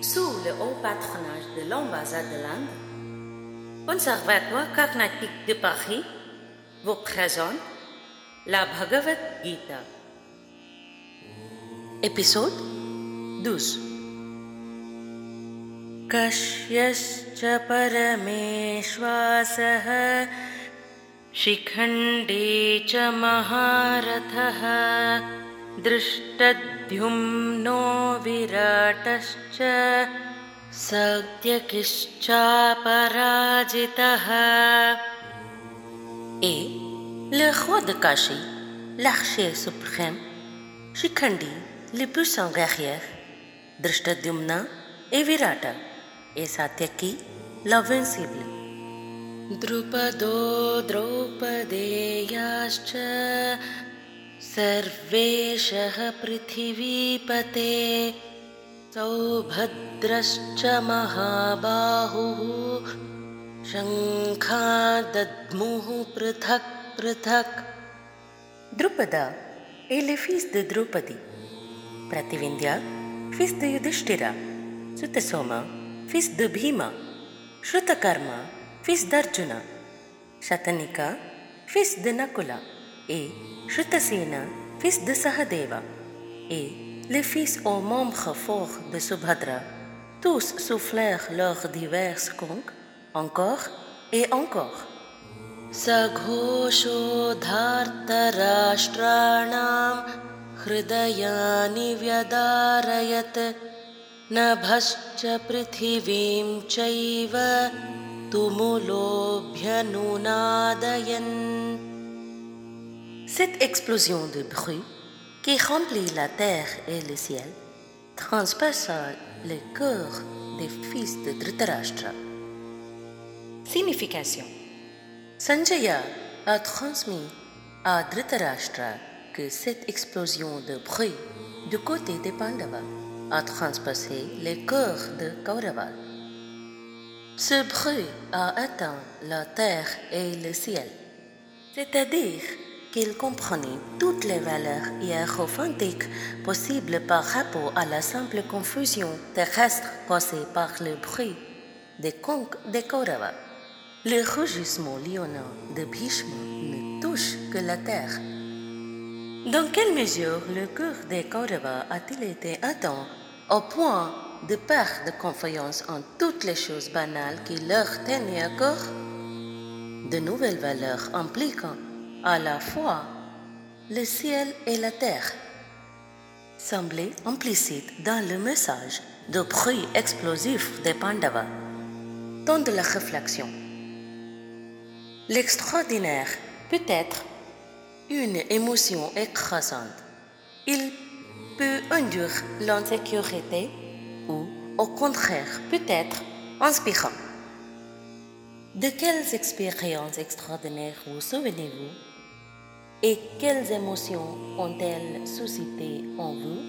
sous le haut patronage de l'ambassade de l'Inde, Conservatoire carnatique de Paris vous présente la Bhagavad Gita. Épisode 12 कश्यश्च परमेश्वासः शिखण्डी च महारथः दृष्टद्युम्नो विराटश्च सत्यकिश्चापराजितः Et le roi de Kashi, l'archer suprême, Shikhandi, le puissant guerrier, Drishtadyumna et Virata, et Satyaki, l'invincible. Drupado द्रौपदेयाश्च सर्वेशः पृथिवीपते सौभद्रश्च महाबाहुः शङ्खा दद्मुः पृथक् पृथक्। द्रुपद ए लिफीस् द द्रौपदी। प्रतिविन्द्या फिस् द युधिष्ठिरा। सुतसोम फिस् द भीम। श्रुतकर्म फिस् दर्जुन शतनिका फिस् the Nakula. De Sahadeva. Et les fils aux membres forts de Subhadra. Tous soufflèrent leurs diverses conques, encore et encore. सघोषोधार्तराष्ट्राणां हृदयानि व्यदारयत् नभश्च पृथिवीं चैव तुमुलोऽभ्यनुनादयन् Cette explosion de bruit qui remplit la terre et le ciel transpassa le cœur des fils de Dhritarashtra. Signification Sanjaya a transmis à Dhritarashtra que cette explosion de bruit du côté des Pandavas a transpassé les cœurs de Kaurava. Ce bruit a atteint la terre et le ciel, c'est-à-dire qu'il comprenait toutes les valeurs hiérophantiques possibles par rapport à la simple confusion terrestre causée par le bruit des conques des Kaurava. Le rugissement lyonnais de Bhishma ne touche que la terre. Dans quelle mesure le cœur des Kaurava a-t-il été atteint au point de perdre confiance en toutes les choses banales qui leur tenaient à cœur? De nouvelles valeurs impliquant à la fois le ciel et la terre semblaient implicites dans le message de bruit explosif des Pandavas. Temps de la réflexion. L'extraordinaire peut être une émotion écrasante. Il peut induire l'insécurité ou, au contraire, peut être inspirant. De quelles expériences extraordinaires vous souvenez-vous? Et quelles émotions ont-elles suscité en vous?